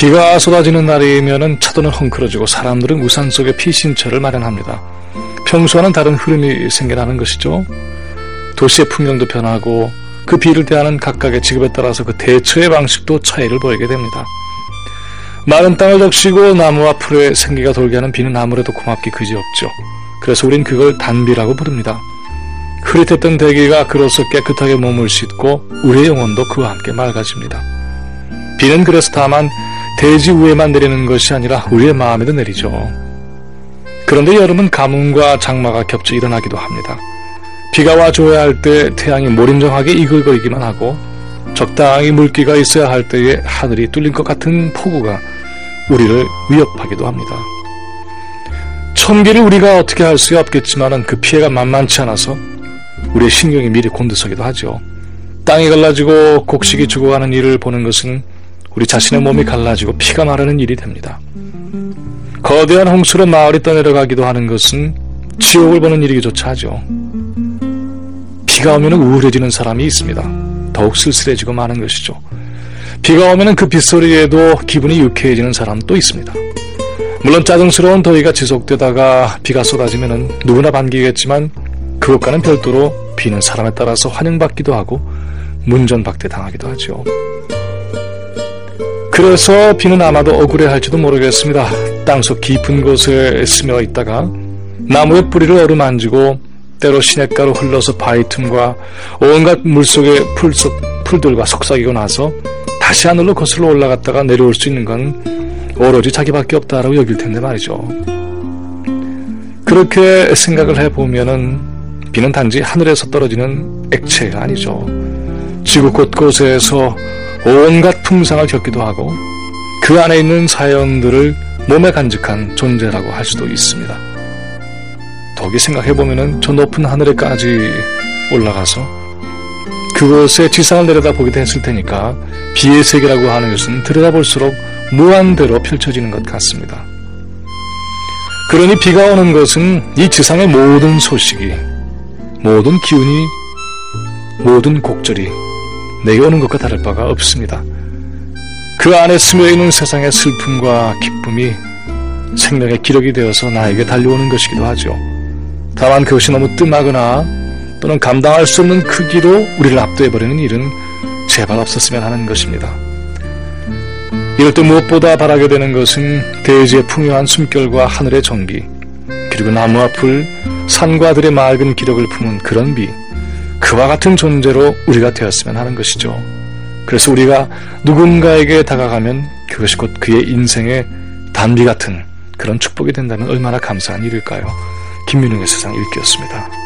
비가 쏟아지는 날이면은 차도는 헝클어지고 사람들은 우산 속에 피신처를 마련합니다. 평소와는 다른 흐름이 생겨나는 것이죠. 도시의 풍경도 변하고 그 비를 대하는 각각의 직업에 따라서 그 대처의 방식도 차이를 보이게 됩니다. 마른 땅을 적시고 나무와 풀에 생기가 돌게 하는 비는 아무래도 고맙기 그지없죠. 그래서 우린 그걸 단비라고 부릅니다. 흐릿했던 대기가 그로써 깨끗하게 몸을 씻고 우리의 영혼도 그와 함께 맑아집니다. 비는 그래서 다만 대지 위에만 내리는 것이 아니라 우리의 마음에도 내리죠. 그런데 여름은 가뭄과 장마가 겹쳐 일어나기도 합니다. 비가 와줘야 할 때 태양이 모림정하게 이글거리기만 하고 적당히 물기가 있어야 할 때에 하늘이 뚫린 것 같은 폭우가 우리를 위협하기도 합니다. 천기를 우리가 어떻게 할 수가 없겠지만 그 피해가 만만치 않아서 우리의 신경이 미리 곤두서기도 하죠. 땅이 갈라지고 곡식이 죽어가는 일을 보는 것은 우리 자신의 몸이 갈라지고 피가 마르는 일이 됩니다. 거대한 홍수로 마을이 떠내려가기도 하는 것은 지옥을 보는 일이기조차 하죠. 비가 오면 우울해지는 사람이 있습니다. 더욱 쓸쓸해지고 마는 것이죠. 비가 오면 그 빗소리에도 기분이 유쾌해지는 사람도 있습니다. 물론 짜증스러운 더위가 지속되다가 비가 쏟아지면 누구나 반기겠지만 그것과는 별도로 비는 사람에 따라서 환영받기도 하고 문전박대 당하기도 하죠. 그래서 비는 아마도 억울해할지도 모르겠습니다. 땅속 깊은 곳에 스며 있다가 나무의 뿌리를 어루만지고 때로 시냇가로 흘러서 바위 틈과 온갖 물속의 풀속, 풀들과 속삭이고 나서 다시 하늘로 거슬러 올라갔다가 내려올 수 있는 건 오로지 자기밖에 없다라고 여길 텐데 말이죠. 그렇게 생각을 해보면은 비는 단지 하늘에서 떨어지는 액체가 아니죠. 지구 곳곳에서 온갖 풍상을 겪기도 하고 그 안에 있는 사연들을 몸에 간직한 존재라고 할 수도 있습니다. 더욱이 생각해보면 저 높은 하늘에까지 올라가서 그곳에 지상을 내려다보기도 했을 테니까 비의 세계라고 하는 것은 들여다볼수록 무한대로 펼쳐지는 것 같습니다. 그러니 비가 오는 것은 이 지상의 모든 소식이 모든 기운이 모든 곡절이 내게 오는 것과 다를 바가 없습니다. 그 안에 스며있는 세상의 슬픔과 기쁨이 생명의 기록이 되어서 나에게 달려오는 것이기도 하죠. 다만 그것이 너무 뜸하거나 또는 감당할 수 없는 크기로 우리를 압도해버리는 일은 제발 없었으면 하는 것입니다. 때 무엇보다 바라게 되는 것은 대지의 풍요한 숨결과 하늘의 정기, 그리고 나무와 풀, 산과 들의 맑은 기력을 품은 그런 비, 그와 같은 존재로 우리가 되었으면 하는 것이죠. 그래서 우리가 누군가에게 다가가면 그것이 곧 그의 인생의 단비 같은 그런 축복이 된다면 얼마나 감사한 일일까요? 김민웅의 세상 읽기였습니다.